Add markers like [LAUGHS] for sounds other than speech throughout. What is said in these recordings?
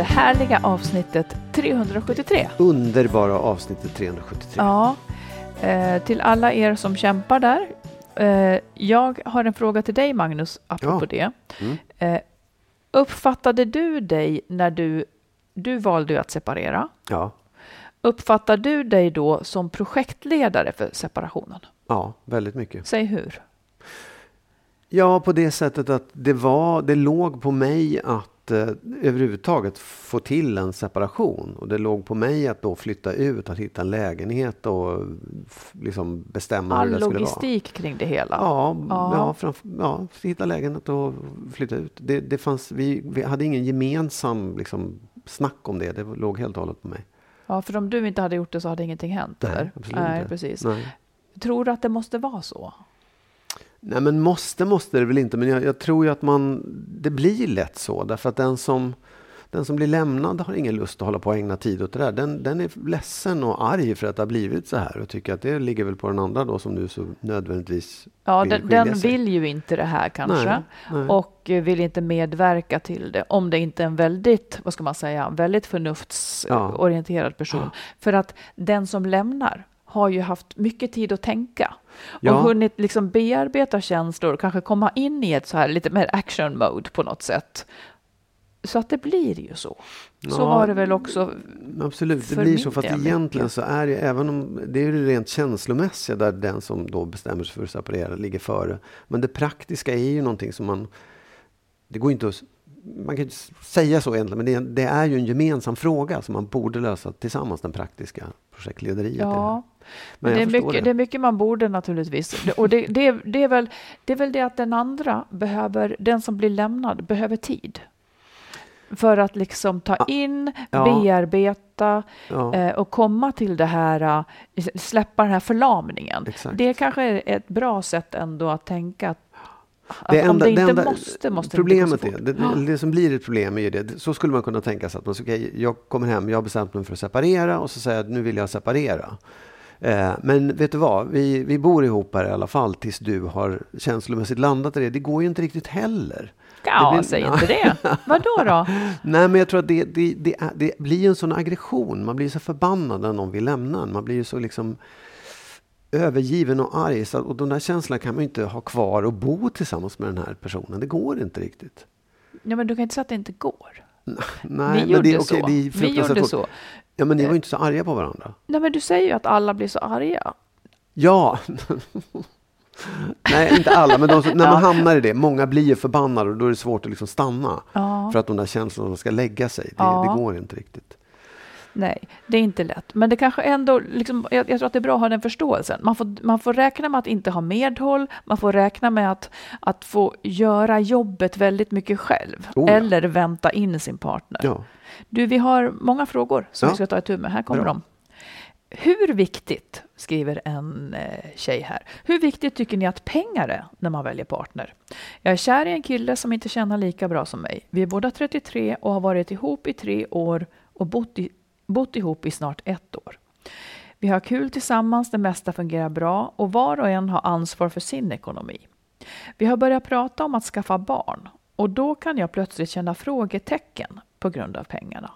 Det här är det härliga avsnittet 373. Underbara avsnittet 373. Ja, eh, till alla er som kämpar där. Eh, jag har en fråga till dig Magnus, apropå Ja. det. Mm. Eh, uppfattade du dig när du, du valde att separera. Ja, Uppfattar du dig då som projektledare för separationen? ja, väldigt mycket. Säg hur. Ja, på det sättet att det var, det låg på mig att eh, överhuvudtaget få till en separation. Och det låg på mig att då flytta ut, att hitta en lägenhet och liksom bestämma All hur det skulle vara. logistik kring det hela. Ja, Ja. ja. framför, ja hitta lägenhet och flytta ut. Det, det fanns, vi, vi hade ingen gemensam liksom, snack om det. Det låg helt och hållet på mig. Ja, för om du inte hade gjort det så hade ingenting hänt. Nej, eller? absolut Nej, inte. precis. Nej. Tror du att det måste vara så? Nej men måste måste det väl inte men jag, jag tror ju att man det blir lätt så därför att den som den som blir lämnad har ingen lust att hålla på och ägna tid åt det där. Den, den är ledsen och arg för att det har blivit så här och tycker att det ligger väl på den andra då som nu så nödvändigtvis Ja, vill den, den vill ju inte det här kanske. Nej, nej. Och vill inte medverka till det. Om det inte är en väldigt, vad ska man säga, väldigt förnuftsorienterad person. Ja. För att den som lämnar har ju haft mycket tid att tänka. Ja. Och hunnit liksom bearbeta känslor, kanske komma in i ett så här lite mer action mode på något sätt. Så att det blir ju så. Så Ja. var det väl också. Absolut, det blir så. För att egentligen så är det även om det är ju det rent känslomässiga där den som då bestämmer sig för att separera ligger före. Men det praktiska är ju någonting som man, det går inte att, man kan ju säga så egentligen, men det är, det är ju en gemensam fråga som man borde lösa tillsammans, den praktiska projektlederiet. det. Ja, Men det, är mycket, det. är mycket man borde naturligtvis. Det- Och det, det, det, är väl, det är väl det att den andra behöver, den som blir lämnad, behöver tid. För att liksom ta in, Ja. bearbeta Ja. eh, och komma till det här, eh, släppa den här förlamningen. Exakt. Det kanske är ett bra sätt ändå att tänka att, Det om enda- det inte enda- måste, måste Problemet det inte gå så fort. det, det som blir ett problem är ju det. Så skulle man kunna tänka sig att man, okej, jag kommer hem, jag har bestämt mig för att separera och så säger jag att nu vill jag separera. Eh, men vet du vad, vi, vi bor ihop här i alla fall tills du har känslomässigt landat i det. Det går ju inte riktigt heller. Ja, blir- säg inte det. Vad då? [LAUGHS] Nej, men jag tror att det, det, det, det blir en sån aggression. Man blir så förbannad när någon vill lämna en. Man blir ju så liksom övergiven och arg. Så, och de där känslorna kan man ju inte ha kvar och bo tillsammans med den här personen. Det går inte riktigt. Ja, men du kan inte säga att det inte går. [LAUGHS] Nej, vi gjorde det, så. okej, det vi gjorde så. Ja, men ni var ju inte så arga på varandra. Nej, men du säger ju att alla blir så arga. Ja! [LAUGHS] Nej, inte alla, men de när man [LAUGHS] Ja. hamnar i det. Många blir ju förbannade och då är det svårt att liksom stanna. Ja. För att de där känslorna ska lägga sig. Det, Ja. det går inte riktigt. Nej, det är inte lätt. Men det kanske ändå, liksom, jag, jag tror att det är bra att ha den förståelsen. Man får, man får räkna med att inte ha medhåll, man får räkna med att, att få göra jobbet väldigt mycket själv. Oh ja. Eller vänta in sin partner. Ja. Du, vi har många frågor som Ja. vi ska ta itu med. Här kommer Bra. de. hur viktigt, skriver en eh, tjej här, hur viktigt tycker ni att pengar är när man väljer partner? Jag är kär i en kille som inte tjänar lika bra som mig. Vi är båda 33 och har varit ihop i tre år och bott, i, bott ihop i snart ett år. Vi har kul tillsammans, det mesta fungerar bra och var och en har ansvar för sin ekonomi. Vi har börjat prata om att skaffa barn och då kan jag plötsligt känna frågetecken på grund av pengarna.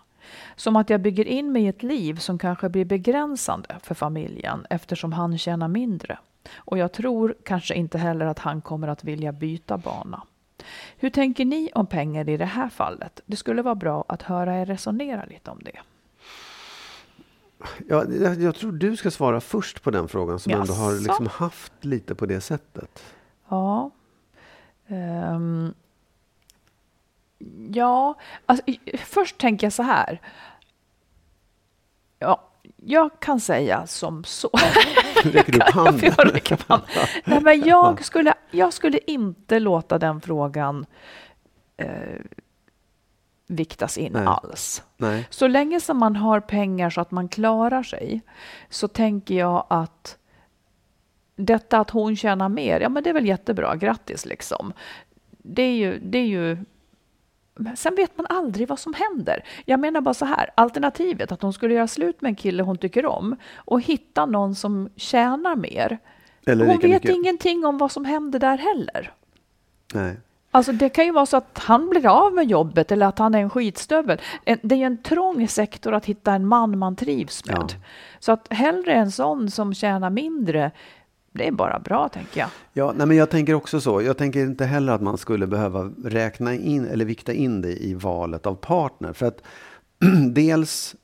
Som att jag bygger in mig i ett liv som kanske blir begränsande för familjen eftersom han tjänar mindre. Och jag tror kanske inte heller att han kommer att vilja byta bana. Hur tänker ni om pengar i det här fallet? Det skulle vara bra att höra er resonera lite om det. Ja, jag, jag tror du ska svara först på den frågan som Jaså? ändå har liksom haft lite på det sättet. Ja. Ehm. ja, alltså, först tänker jag så här. Ja, jag kan säga som så. [LAUGHS] Räcker upp [LAUGHS] handen? Jag räcker upp handen. Nej, men jag, skulle, jag skulle inte låta den frågan eh, viktas in Nej. alls. Nej. Så länge som man har pengar så att man klarar sig så tänker jag att detta att hon tjänar mer, ja men det är väl jättebra, grattis liksom. Det är ju, det är ju sen vet man aldrig vad som händer. Jag menar bara så här, alternativet att hon skulle göra slut med en kille hon tycker om och hitta någon som tjänar mer. Eller hon vet mycket. ingenting om vad som händer där heller. Nej. Alltså det kan ju vara så att han blir av med jobbet eller att han är en skitstövel. Det är ju en trång sektor att hitta en man man trivs med. Ja. Så att hellre en sån som tjänar mindre, det är bara bra tänker jag. Ja, nej, men jag tänker också så. Jag tänker inte heller att man skulle behöva räkna in eller vikta in det i valet av partner. För att [CLEARS THROAT] dels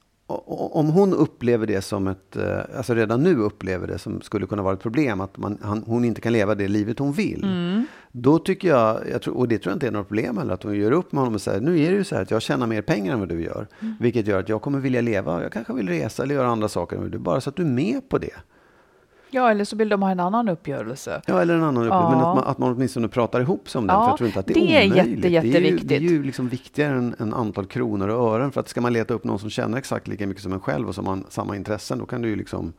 om hon upplever det som ett, eh, alltså redan nu upplever det som skulle kunna vara ett problem, att man, han, hon inte kan leva det livet hon vill. Då tycker jag, jag tror, och det tror jag inte är något problem heller, att hon gör upp med honom och säger, nu är det ju så här att jag tjänar mer pengar än vad du gör. Vilket gör att jag kommer vilja leva, jag kanske vill resa eller göra andra saker än vad du, bara så att du är med på det. Ja, eller så vill de ha en annan uppgörelse. Ja, eller en annan. Men Ja. att man, att man åtminstone pratar ihop sig om den. Ja, för jag tror inte att det är det är omöjligt. jätte, Det är ju, jätteviktigt. det är ju liksom viktigare än, än antal kronor och ören. För att ska man leta upp någon som tjänar exakt lika mycket som en själv och som har samma intressen, då kan du ju liksom...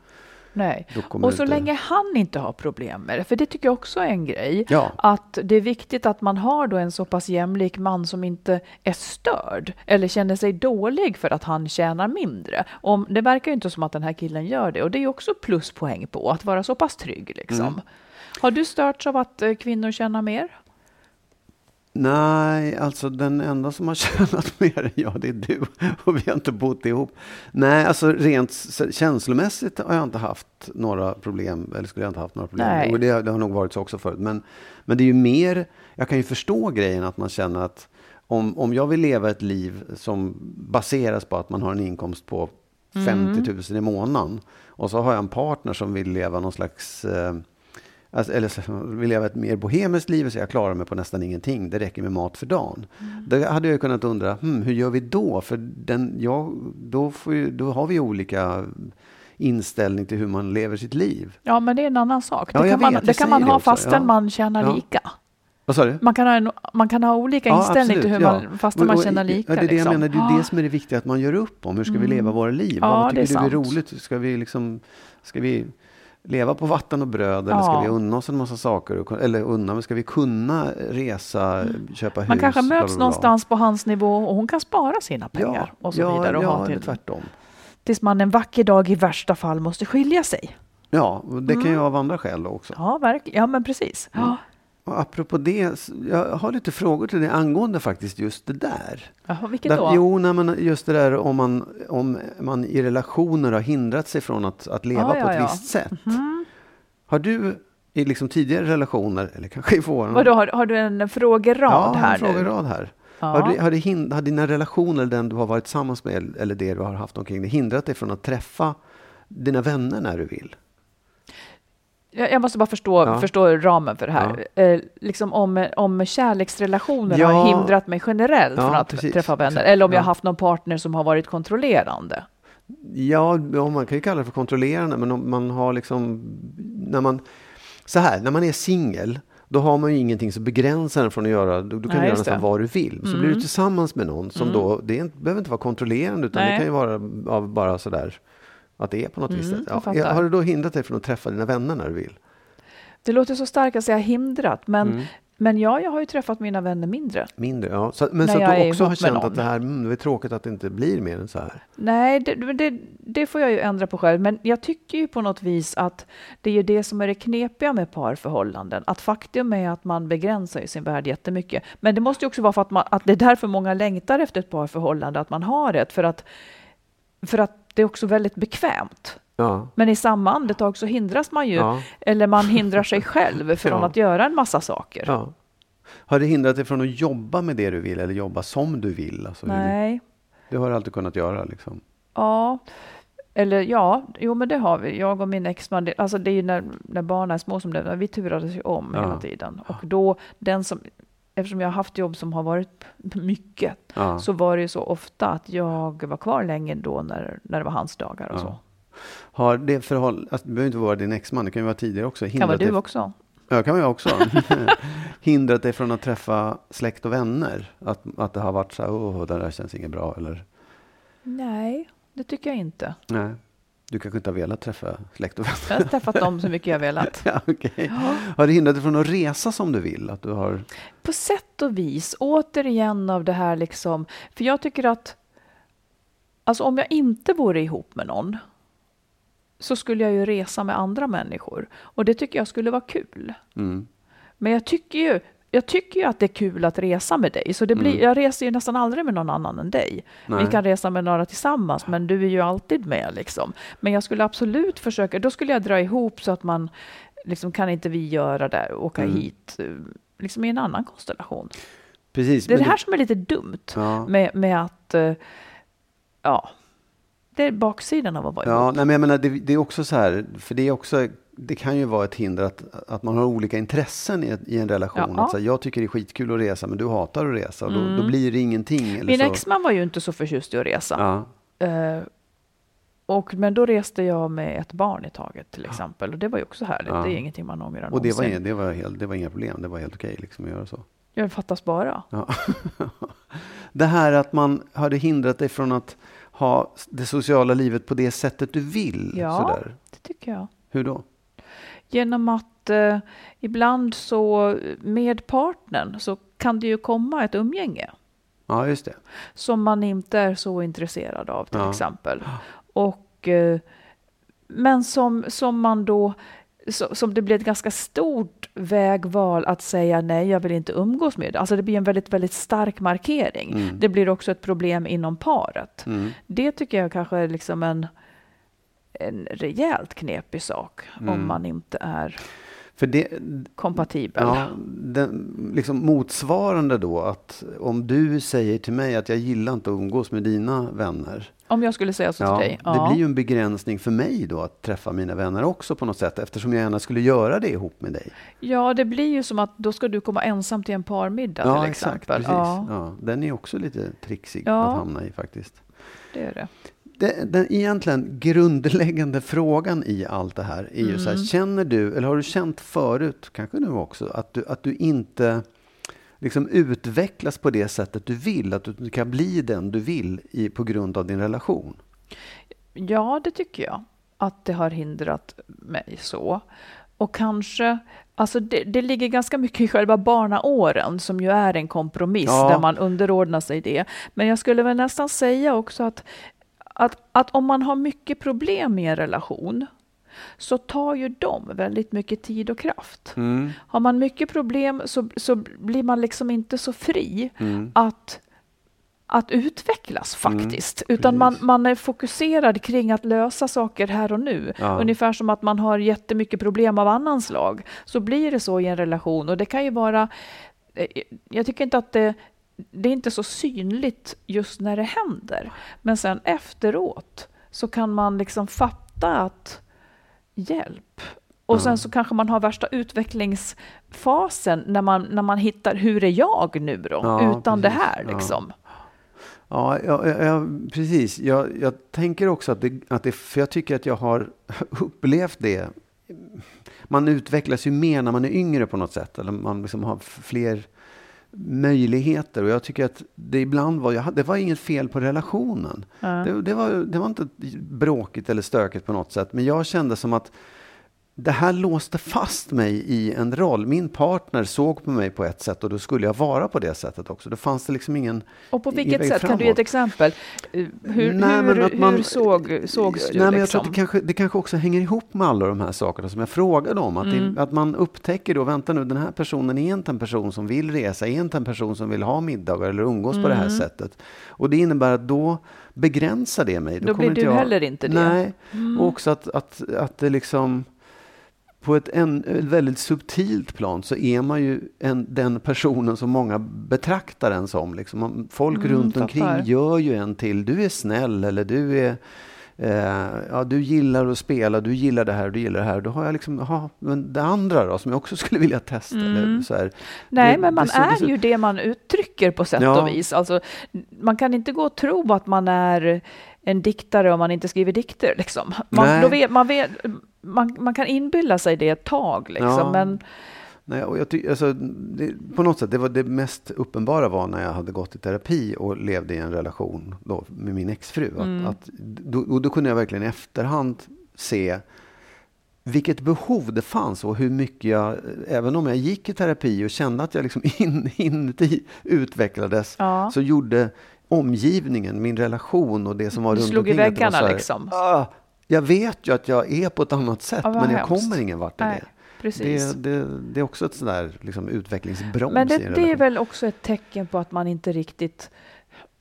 Nej. Och så länge han inte har problem med det, för det tycker jag också är en grej, Ja. att det är viktigt att man har då en så pass jämlik man som inte är störd eller känner sig dålig för att han tjänar mindre. Om, det verkar ju inte som att den här killen gör det och det är också pluspoäng på att vara så pass trygg. Liksom. Mm. Har du störts av att eh, kvinnor tjänar mer? Nej, alltså den enda som har [LAUGHS] tjänat mer än jag, det är du. Och vi har inte bott ihop. Nej, alltså rent känslomässigt har jag inte haft några problem. Eller skulle jag inte haft några problem. Nej. Och det, det har nog varit så också förut. Men, men det är ju mer, jag kan ju förstå grejen att man känner att om, om jag vill leva ett liv som baseras på att man har en inkomst på 50 000 i månaden. Och så har jag en partner som vill leva någon slags eh, Alltså, eller så vill leva ett mer bohemiskt liv så jag klarar mig på nästan ingenting. Det räcker med mat för dagen. Då hade jag kunnat undra, hmm, hur gör vi då? För den, ja, då, ju, då har vi olika inställning till hur man lever sitt liv. Ja, men det är en annan sak. Ja, det jag kan man, vet, det kan man ha också, fastän ja. man tjänar Ja. lika. Vad sa du? Man kan ha, en, man kan ha olika inställning till hur man, fastän man Och- och- tjänar lika. Ja, det är det jag liksom. menar. Det är Ah. det som är det viktiga, att man gör upp om. Hur ska vi leva våra liv? Ja, Vad det är tycker du är roligt? Ska vi, liksom, ska vi leva på vatten och bröd? Eller Ja. ska vi unna oss en massa saker? Eller unna, men ska vi kunna resa, köpa hus? Man kanske bla, bla, möts bla. någonstans på hans nivå och hon kan spara sina pengar och så ja, vidare. Och ja, ha till, tvärtom. tills man en vacker dag i värsta fall måste skilja sig. Ja, det kan ju vara av andra skäl också. Ja, verkligen. Ja, men precis. Ja. Och apropå det, jag har lite frågor till dig angående faktiskt just det där. Jaha, vilket Där, då? jo, nej, men just det där om man, om man i relationer har hindrat sig från att, att leva Ja, ja, på ett ja. visst sätt. Har du i liksom tidigare relationer, eller kanske i våran... Vadå, har, har du en frågerad ja, här en frågerad nu? här. Ja. Har, du, har, hin, har dina relationer, den du har varit tillsammans med, eller det du har haft omkring dig, hindrat dig från att träffa dina vänner när du vill? Jag, måste bara förstå, Ja. förstå ramen för det här. Eh, liksom om, om kärleksrelationer Ja. har hindrat mig generellt Ja, från att precis, träffa vänner. Eller om jag Ja. har haft någon partner som har varit kontrollerande. Ja, ja, man kan ju kalla det för kontrollerande, men om man har liksom... När man, så här, när man är singel, då har man ju ingenting som begränsar en från att göra, du, du kan Nej, göra nästan det. vad du vill. Så blir du tillsammans med någon som då, det är, behöver inte vara kontrollerande, utan Nej. det kan ju vara av bara sådär, Att det är på något Mm, jag Ja. Har det då hindrat dig från att träffa dina vänner när du vill? Det låter så starkt att säga hindrat, men, Mm. men ja, jag har ju träffat mina vänner mindre. Mindre, ja. Så, men så att du också har känt att det här, mm, det är tråkigt att det inte blir mer än så här. Nej, det, det, det får jag ju ändra på själv. Men jag tycker ju på något vis att det är ju det som är det knepiga med parförhållanden. Att faktum är att man begränsar ju sin värld jättemycket. Men det måste ju också vara för att, man, att det är därför många längtar efter ett parförhållande, att man har ett. För att, för att det är också väldigt bekvämt. Ja. Men i samma andetag så hindras man ju, Ja. eller man hindrar sig själv [LAUGHS] från Ja. att göra en massa saker. Har det hindrat dig från att jobba med det du vill eller jobba som du vill? Alltså, Nej. Det har du alltid kunnat göra liksom. Ja, eller ja, jo men det har vi. Jag och min exman, det, alltså det är ju när, när barnen är små som det vi turades ju om Ja. hela tiden. Och då, den som, eftersom jag har haft jobb som har varit [LAUGHS] mycket, Ja. så var det ju så ofta att jag var kvar länge då när, när det var hans dagar och Ja. så. Har det förhåll, alltså, det behöver inte vara din exman, det kan ju vara tidigare också. Kan vara hindrat du också? Ja, kan man ju också. [LAUGHS] [LAUGHS] hindrat dig från att träffa släkt och vänner? Att, att det har varit så här, åh, det där känns inget bra, eller? Nej, det tycker jag inte. Nej. Du kanske inte har velat träffa släkt och vänner? Jag har träffat dem så mycket jag velat. [LAUGHS] ja, okej. Har det hindrat dig från att resa som du vill? Att du har... På sätt och vis, återigen av det här liksom, för jag tycker att Alltså om jag inte vore ihop med någon så skulle jag ju resa med andra människor. Och det tycker jag skulle vara kul. Mm. Men jag tycker ju, jag tycker ju att det är kul att resa med dig. Så det blir, Mm. jag reser ju nästan aldrig med någon annan än dig. Nej. Vi kan resa med några tillsammans, men du är ju alltid med. Liksom. Men jag skulle absolut försöka, då skulle jag dra ihop så att man, liksom, kan inte vi göra det, åka Mm. hit, liksom i en annan konstellation. Precis. Det är det här som är lite dumt Ja. med, med att, eh, ja, det är baksidan av att vara Ja, ihop. nej, men jag menar, det, det är också så här, för det är också, det kan ju vara ett hinder att, att man har olika intressen i, ett- i en relation. Ja. Att så här, jag tycker det är skitkul att resa, men du hatar att resa. Och då, då blir det ingenting. Eller Mm. Min så. exman var ju inte så förtjust i att resa. Ja, Eh, och, men då reste jag med ett barn i taget till exempel. Och det var ju också härligt. Ja. Det är ingenting man ångrar och det var, någonsin. inga, det, var helt, det var inga problem, det var helt okej liksom, att göra så. Det fattas bara. Ja. [LAUGHS] det här att man hade hindrat dig från att ha det sociala livet på det sättet du vill. Ja. Sådär. Det tycker jag. Hur då? Genom att eh, ibland så med partnern så kan det ju komma ett umgänge Ja, just det. som man inte är så intresserad av till Ja. exempel. Och, eh, men som, som man då så, som det blir ett ganska stort vägval att säga nej, jag vill inte umgås med. Alltså det blir en väldigt, väldigt stark markering. Mm. Det blir också ett problem inom paret. Mm. Det tycker jag kanske är liksom en, en rejält knepig sak Mm. om man inte är För det, kompatibel. Ja, den, liksom motsvarande då att om du säger till mig att jag gillar inte att umgås med dina vänner. Om jag skulle säga så Ja, till dig. Det blir ju en begränsning för mig då att träffa mina vänner också på något sätt eftersom jag gärna skulle göra det ihop med dig. ja, det blir ju som att då ska du komma ensam till en parmiddag Ja, till exakt. exempel. Precis. Ja, Ja, den är också lite trixig Ja. att hamna i faktiskt. det är det. Den, den egentligen grundläggande frågan i allt det här är ju så här, Mm. känner du, eller har du känt förut, kanske nu också, att du, att du inte liksom utvecklas på det sättet du vill, att du kan bli den du vill i, på grund av din relation? Ja, det tycker jag. Att det har hindrat mig så. Och kanske, alltså det, det ligger ganska mycket i själva barnaåren som ju är en kompromiss Ja. där man underordnar sig det. Men jag skulle väl nästan säga också att, att, att om man har mycket problem i en relation så tar ju de väldigt mycket tid och kraft. Har man mycket problem så, så blir man liksom inte så fri Mm. att, att utvecklas faktiskt. Utan man, man är fokuserad kring att lösa saker här och nu. Ja. Ungefär som att man har jättemycket problem av annan slag. Så blir det så i en relation. Och det kan ju vara... eh, Jag tycker inte att det... Det är inte så synligt just när det händer. Men sen efteråt så kan man liksom fatta att hjälp. Och Ja. sen så kanske man har värsta utvecklingsfasen när man, när man hittar hur är jag nu då? Ja, utan det precis. här Ja. liksom. Ja, ja, ja, ja precis. Jag, jag tänker också att det, att det, för jag tycker att jag har [LAUGHS] upplevt det. Man utvecklas ju mer när man är yngre på något sätt. Eller man liksom har fler möjligheter. Och jag tycker att det ibland var, jag, det var inget fel på relationen. Ja. Det, det, var, det var inte bråkigt eller stökigt på något sätt. Men jag kände som att det här låste fast mig i en roll. Min partner såg på mig på ett sätt och då skulle jag vara på det sättet också. Då fanns det liksom ingen Och på vilket sätt? Kan du ge ett framåt. exempel? Eh, Hur, Nej, men hur, att man- hur såg, sågs du? Nej, men jag liksom? tror att det kanske, det kanske också hänger ihop med alla de här sakerna som jag frågade om. Att, Mm. det, att man upptäcker då, vänta nu, den här personen är inte en person som vill resa, är inte en person som vill ha middagar eller umgås på det här sättet. Och det innebär att då begränsar det mig. Mm. Då kommer blir du jag, heller inte det. Nej, Mm. och också att, att, att det liksom på ett, en, väldigt subtilt plan så är man ju en, den personen som många betraktar en som. Liksom. Folk Mm, runt omkring fattar. gör ju en till, du är snäll eller du är Eh, ja, du gillar att spela, du gillar det här du gillar det här. Då har jag liksom, aha, men det andra då som jag också [LAUGHS] skulle vilja testa. Eller Mm. så här. Nej, Det- men man det är ut. ju det man uttrycker på sätt Ja. och vis. Alltså, man kan inte gå och tro att man är en diktare om man inte skriver dikter. Liksom. Man, vet, man, vet, man, man kan inbilla sig det ett tag, liksom, Ja. men Nej, och jag ty- alltså, det, på något sätt, det, var det mest uppenbara var när jag hade gått i terapi och levde i en relation då, med min exfru. Att, att, då, och då kunde jag verkligen i efterhand se vilket behov det fanns och hur mycket jag, även om jag gick i terapi och kände att jag liksom [LAUGHS] in, inuti utvecklades, Ja. så gjorde omgivningen, min relation och det som var Du runt slog i omkring att det var väggarna här, liksom. "Ah, jag vet ju att jag är på ett annat sätt, vad men jag hemskt. kommer ingen vart i det. precis. Det, det, det är också ett sådär liksom, utvecklingsbroms Men det, i det är väl också ett tecken på att man inte riktigt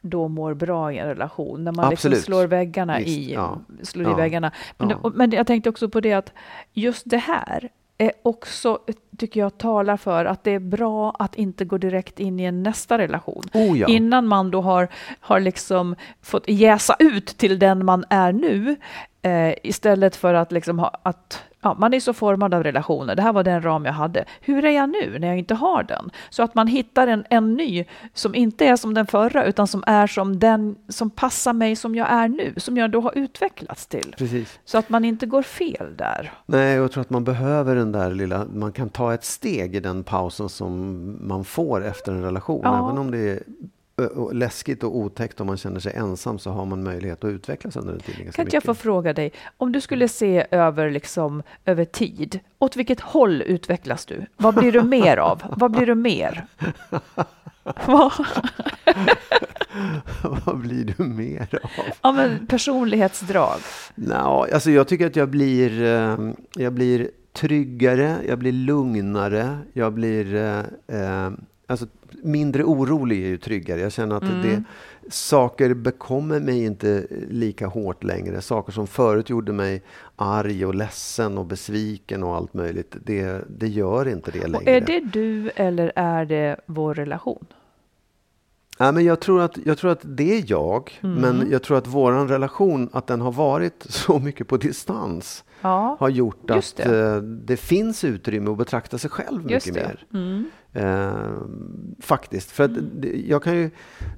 då mår bra i en relation. När man liksom slår väggarna Visst, i, ja. slår i Ja. väggarna. Men, Ja. men jag tänkte också på det att just det här är också, tycker jag, talar för att det är bra att inte gå direkt in i en nästa relation. Oh ja. Innan man då har, har liksom fått jäsa ut till den man är nu, eh, istället för att liksom ha, att ja, man är så formad av relationer. Det här var den ram jag hade. Hur är jag nu när jag inte har den? Så att man hittar en, en ny som inte är som den förra, utan som är som den som passar mig som jag är nu, som jag då har utvecklats till. Precis. Så att man inte går fel där. Nej, jag tror att man behöver den där lilla, man kan ta ett steg i den pausen som man får efter en relation. Ja. Även om det är läskigt och otäckt om man känner sig ensam så har man möjlighet att utvecklas under den tiden. ganska Kan inte jag få fråga dig, om du skulle se över, liksom, över tid, åt vilket håll utvecklas du? Vad blir du mer av? Vad blir du mer? [LAUGHS] Vad- [LAUGHS] Vad blir du mer av? ja, men personlighetsdrag. Nå, alltså jag tycker att jag blir, eh, jag blir tryggare, jag blir lugnare, jag blir eh, eh, alltså, mindre orolig är ju tryggare. Jag känner att Mm. det, saker bekommer mig inte lika hårt längre. Saker som förut gjorde mig arg och ledsen och besviken och allt möjligt. Det, det gör inte det Och längre. är det du eller är det vår relation? Ja, men jag, tror att, jag tror att det är jag, Mm. men jag tror att vår relation, att den har varit [LAUGHS] så mycket på distans, Ja, har gjort att det. Eh, det finns utrymme att betrakta sig själv just mycket det. mer. Mm. Eh, faktiskt. För att det, jag kan ju,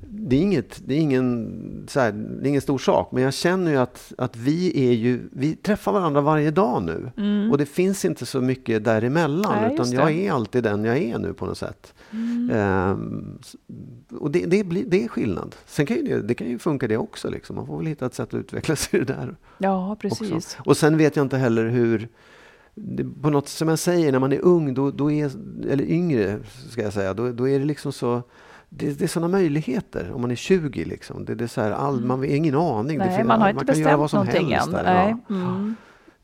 det, är inget, det, är ingen, så här, det är ingen stor sak, men jag känner ju att, att vi är ju, vi träffar varandra varje dag nu. Och det finns inte så mycket däremellan, Mm. Nej, utan jag. Mm. är alltid den jag är nu på något sätt. Eh, s- och det, det, blir, det är skillnad. Sen kan ju det, det kan ju funka det också. Liksom. Man får väl hitta ett sätt att utvecklas [LAUGHS] i det där. Ja, Också. precis. Och sen vet jag inte heller hur det, på något som jag säger, när man är ung, då, då är, eller yngre ska jag säga, då, då är det liksom så det, det är sådana möjligheter om man är 20. Liksom. Det, det är så här, all, man har ingen aning. det Nej, fin- man har inte kan göra vad bestämt som någonting helst än. där, Nej. Ja. Mm.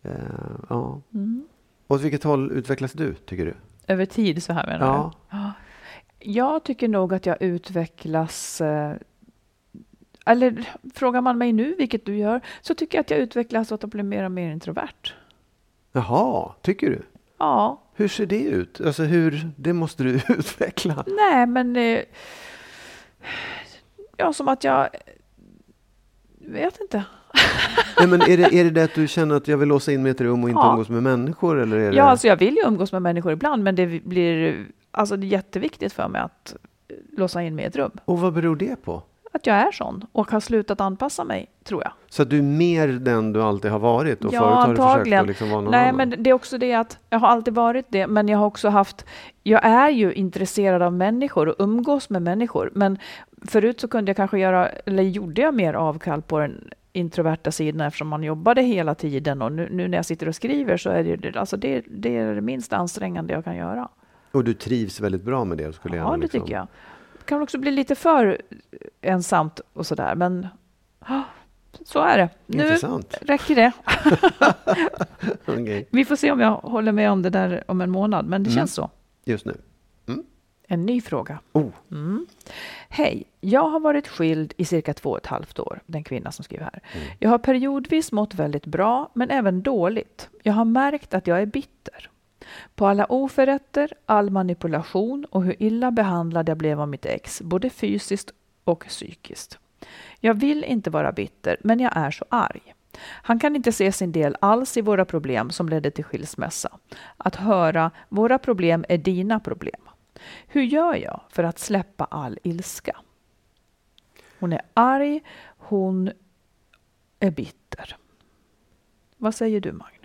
Eh, ja. Mm. Åt vilket håll utvecklas du, tycker du? Över tid så här menar Ja. du? Jag tycker nog att jag utvecklas eh, eller frågar man mig nu, vilket du gör, så tycker jag att jag utvecklas åt att bli mer och mer introvert. Jaha, tycker du? Ja, Hur ser det ut? Alltså hur, det måste du [LAUGHS] utveckla. nej men... Eh, ja, som att jag... Vet inte. Nej, men är, det, är det det att du känner att jag vill låsa in mig i ett rum och inte Ja. umgås med människor? Eller är det... Ja, alltså jag vill ju umgås med människor ibland, men det blir... Alltså det är jätteviktigt för mig att eh, låsa in mig i ett rum. Och vad beror det på? Att jag är sån och har slutat anpassa mig, tror jag. Så du är mer den du alltid har varit? Och Ja, förut har du försökt antagligen. att liksom vara någon Nej, annan? men det är också det att jag har alltid varit det, men jag har också haft... Jag är ju intresserad av människor och umgås med människor, men förut så kunde jag kanske göra, eller gjorde jag mer avkall på den introverta sidan eftersom man jobbade hela tiden och nu, nu när jag sitter och skriver så är det alltså det, det är det minst ansträngande jag kan göra. Och du trivs väldigt bra med det? Skulle jag Ja, det liksom... tycker jag. Kan också bli lite för ensamt och sådär, men ja, så är det. Nu Intressant. räcker det. [LAUGHS] Okej. Vi får se om jag håller med om det där om en månad, men det Mm. känns så. Just nu. En ny fråga. Oh. Mm. Hej, jag har varit skild i cirka två och ett halvt år, den kvinna som skriver här. Jag har periodvis mått väldigt bra, men även dåligt. Jag har märkt att jag är bitter. På alla oförrätter, all manipulation och hur illa behandlad jag blev av mitt ex, både fysiskt och psykiskt. Jag vill inte vara bitter, men jag är så arg. Han kan inte se sin del alls i våra problem som ledde till skilsmässa. Att höra våra problem är dina problem. Hur gör jag för att släppa all ilska? Hon är arg, hon är bitter. Vad säger du Magnus?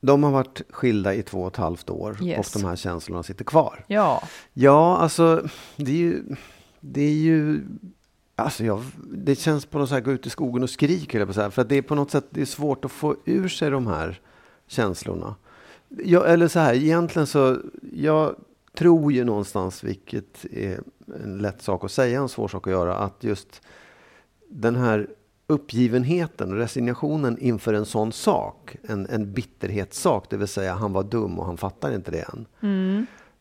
De har varit skilda i två och ett halvt år Yes. och de här känslorna sitter kvar. Ja, Ja, alltså det är ju... Det är ju Alltså jag, det känns på något sätt gå ut i skogen och skrik, höll jag på att säga. För att det är på något sätt det är svårt att få ur sig de här känslorna. Jag, eller så här, egentligen så, jag tror ju någonstans, vilket är en lätt sak att säga, en svår sak att göra, att just den här uppgivenheten, resignationen inför en sån sak, en, en bitterhetssak, det vill säga han var dum och han fattar inte det än.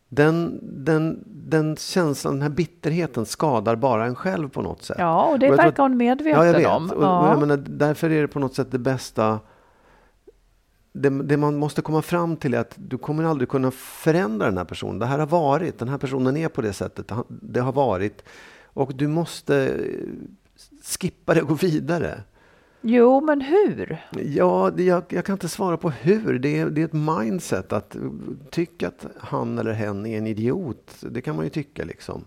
Den, den, den känslan, den här bitterheten skadar bara en själv på något sätt. ja och det Och verkar hon medveten Ja, jag vet. om. Och, och jag menar, därför är det på något sätt det bästa. Det, det man måste komma fram till är att du kommer aldrig kunna förändra den här personen. Det här har varit, den här personen är på det sättet, det har varit. Och du måste skippa det och gå vidare. Jo, men hur? Ja, det, jag, jag kan inte svara på hur. Det är, det är ett mindset att tycka att han eller hen är en idiot. Det kan man ju tycka liksom.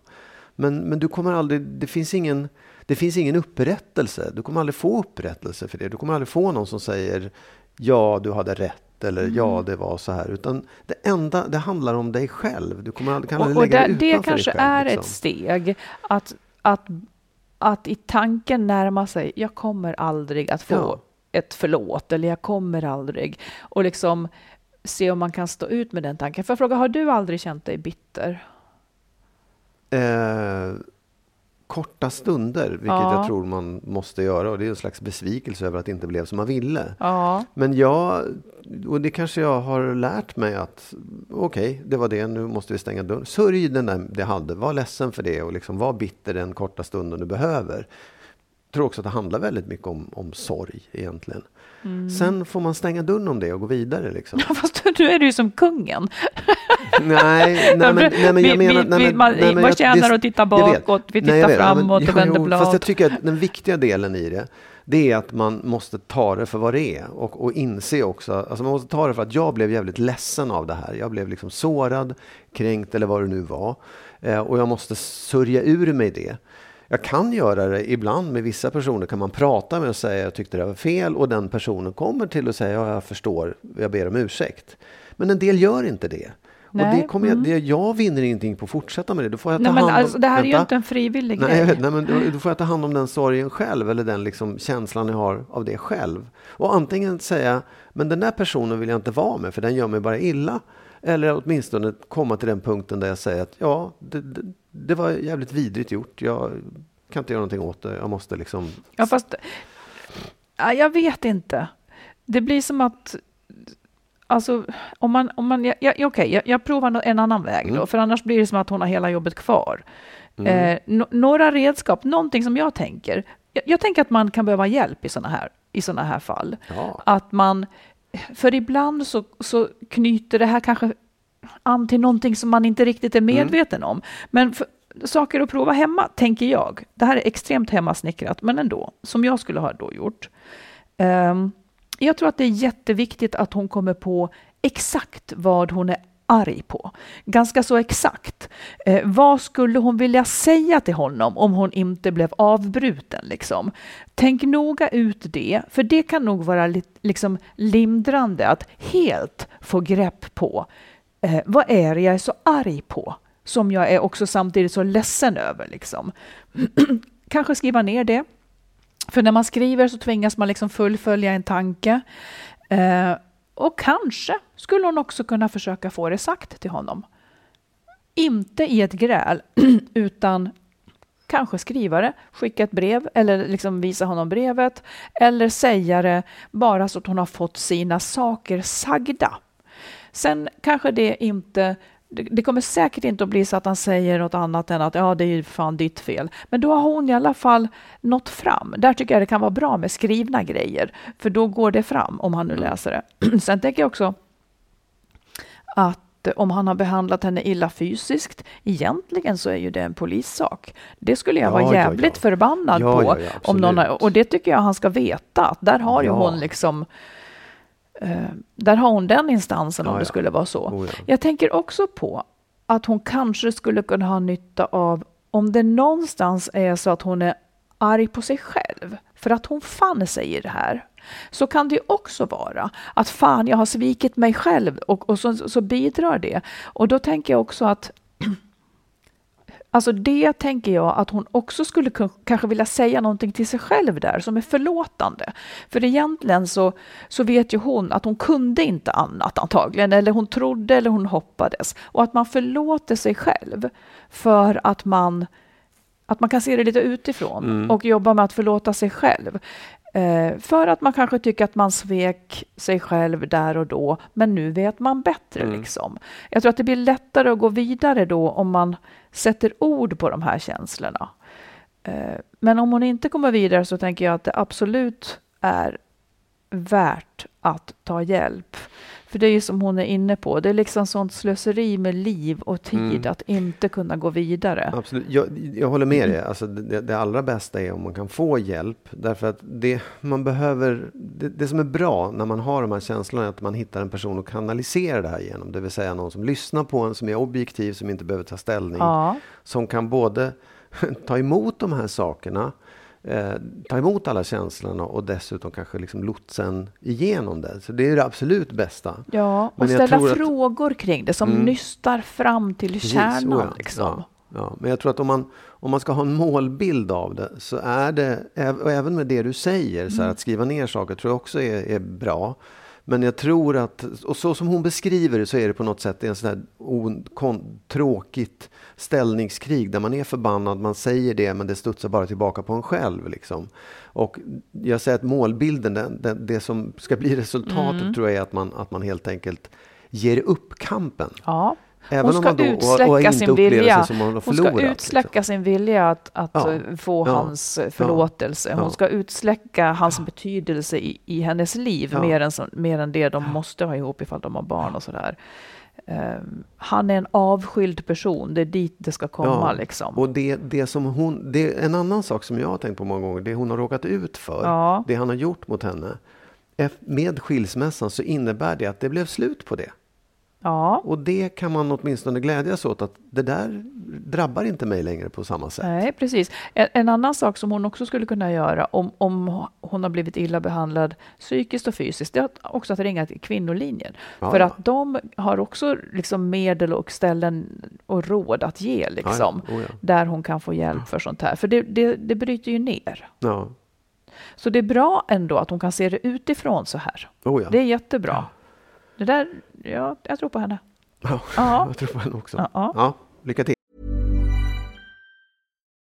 Men, men du kommer aldrig, det finns ingen, det finns ingen upprättelse. Du kommer aldrig få upprättelse för det. Du kommer aldrig få någon som säger ja, du hade rätt eller ja, det var så här. Utan det enda, det handlar om dig själv. Du kommer aldrig, kan aldrig Och, och lägga där, det det utanför kanske dig själv. är liksom. ett steg att, att, att i tanken närma sig, jag kommer aldrig att få Ja. ett förlåt eller jag kommer aldrig. Och liksom se om man kan stå ut med den tanken. För jag fråga, har du aldrig känt dig bitter? Eh, korta stunder, vilket Ja. jag tror man måste göra. Och det är en slags besvikelse över att det inte blev som man ville. Ja. Men jag, och det kanske jag har lärt mig att okej, det var det, nu måste vi stänga dörren. Sörj den där det hade, var ledsen för det och liksom var bitter den korta stunden du behöver. Jag tror också att det handlar väldigt mycket om, om sorg egentligen. Mm. Sen får man stänga dörren om det och gå vidare. Liksom. [LAUGHS] Fast nu är du ju som kungen. [LAUGHS] Nej, nej, men, nej, men jag menar... nej, men- man- nej, men jag- tjänar det- att titta jag bakåt? Vi Nej, jag tittar. Ja, men- framåt och vänder blad. Fast jag tycker att den viktiga delen i det, det är att man måste ta det för vad det är och, och inse också, alltså man måste ta det för att jag blev jävligt ledsen av det här. Jag blev liksom sårad, kränkt eller vad det nu var. Eh, och jag måste sörja ur mig det. Jag kan göra det ibland med vissa personer kan man prata med och säga jag tyckte det var fel och den personen kommer till och säger ja, jag förstår, jag ber om ursäkt. Men en del gör inte det. Och Nej, det kommer jag, mm. det, jag vinner ingenting på att fortsätta med det. Då får jag ta Nej, hand om, alltså, det här är ju vänta. inte en frivillig Nej, grej. nej, men då, då får jag ta hand om den sorgen själv eller den liksom känslan jag har av det själv. Och antingen säga, men den där personen vill jag inte vara med för den gör mig bara illa. Eller åtminstone komma till den punkten där jag säger att ja, det, det, det var jävligt vidrigt gjort. Jag kan inte göra någonting åt det. Jag måste liksom... Ja, fast ja, jag vet inte. Det blir som att Alltså, om man, om man, ja, ja, okej, jag, jag provar en annan väg då, Mm. för annars blir det som att hon har hela jobbet kvar. Mm. Eh, no, några redskap, någonting som jag tänker. Jag, jag tänker att man kan behöva hjälp i sådana här, i såna här fall. Ja. Att man, för ibland så, så knyter det här kanske an till någonting som man inte riktigt är medveten om. Men för, saker att prova hemma, tänker jag. Det här är extremt hemmasnickrat, men ändå, som jag skulle ha då gjort. Ehm, jag tror att det är jätteviktigt att hon kommer på exakt vad hon är arg på. Ganska så exakt. Eh, vad skulle hon vilja säga till honom om hon inte blev avbruten? Liksom? Tänk noga ut det, för det kan nog vara li liksom lindrande att helt få grepp på eh, vad är det jag är så arg på? Som jag är också samtidigt så ledsen över. Liksom. [CLEARS THROAT] Kanske skriva ner det. För när man skriver så tvingas man liksom fullfölja en tanke. Eh, och kanske skulle hon också kunna försöka få det sagt till honom. Inte i ett gräl, [CLEARS THROAT] utan kanske skriva det, skicka ett brev eller liksom visa honom brevet eller säga det bara så att hon har fått sina saker sagda. Sen kanske det inte det kommer säkert inte att bli så att han säger något annat än att ja, det är fan ditt fel. Men då har hon i alla fall nått fram. Där tycker jag det kan vara bra med skrivna grejer, för då går det fram om han nu läser det. [CLEARS THROAT] Sen tänker jag också att om han har behandlat henne illa fysiskt, egentligen så är ju det en polissak. Det skulle jag ja, vara jävligt ja, ja. förbannad på. om någon har, och det tycker jag han ska veta, att där har ju hon liksom Eh, där har hon den instansen om ja, det skulle vara så. Oh, ja. Jag tänker också på att hon kanske skulle kunna ha nytta av om det någonstans är så att hon är arg på sig själv för att hon fann sig i det här. Så kan det också vara att fan, jag har svikit mig själv och, och så, så bidrar det. Och då tänker jag också att [CLEARS THROAT] Alltså det tänker jag att hon också skulle kanske vilja säga någonting till sig själv där som är förlåtande. För egentligen så, så vet ju hon att hon kunde inte annat antagligen, eller hon trodde eller hon hoppades. Och att man förlåter sig själv för att man, att man kan se det lite utifrån mm. och jobba med att förlåta sig själv. Eh, för att man kanske tycker att man svek sig själv där och då, men nu vet man bättre. Mm. Liksom. Jag tror att det blir lättare att gå vidare då om man sätter ord på de här känslorna. Eh, men om hon inte kommer vidare så tänker jag att det absolut är värt att ta hjälp. För det är ju som hon är inne på, det är liksom sånt slöseri med liv och tid mm. att inte kunna gå vidare. Absolut, jag, jag håller med dig. Alltså det, det, allra bästa är om man kan få hjälp. Därför att det man behöver, det, det, som är bra när man har de här känslorna är att man hittar en person att kanalisera det här genom. Det vill säga någon som lyssnar på en, som är objektiv, som inte behöver ta ställning. Ja. Som kan både [LAUGHS] ta emot de här sakerna eh, ta emot alla känslorna och dessutom kanske liksom lotsen igenom det. Så det är det absolut bästa. Ja, och Men ställa frågor att, kring det som mm, nystar fram till precis, kärnan. Ja, liksom. ja, ja, Men jag tror att om man, om man ska ha en målbild av det så är det, och även med det du säger, så mm. att skriva ner saker tror jag också är, är bra. Men jag tror att, och så som hon beskriver det så är det på något sätt en sån här on, tråkigt ställningskrig där man är förbannad, man säger det men det studsar bara tillbaka på en själv. Liksom. Och jag säger att målbilden, det, det, det som ska bli resultatet mm. tror jag är att man, att man helt enkelt ger upp kampen. Ja. Även hon ska utsläcka sin vilja. Hon ska liksom. utsläcka liksom. sin vilja att, att ja. Eh, få ja. hans eh, förlåtelse. Hon ska utsläcka hans betydelse i, i hennes liv mer, än, mer än det de måste ha ihop ifall de har barn och sådär. Um, han är en avskild person, det är dit det ska komma. Ja, liksom. Och det, det som hon, det är en annan sak som jag har tänkt på många gånger, det hon har råkat ut för, ja. det han har gjort mot henne. Med skilsmässan så innebär det att det blev slut på det. Ja. Och det kan man åtminstone glädjas åt att det där drabbar inte mig längre på samma sätt. Nej, precis. En, en, annan sak som hon också skulle kunna göra om, om hon har blivit illa behandlad psykiskt och fysiskt, det är också att ringa till kvinnolinjen. Ja, För att de har också liksom medel och ställen och råd att ge, liksom, ja, oh, där hon kan få hjälp för sånt här. För det, det, det bryter ju ner. Så det är bra ändå att hon kan se det utifrån så här. Oh, det är jättebra. Det där, ja, jag tror på henne. Ja, ja. [LAUGHS] jag tror på henne också. Ja. ja, lycka till.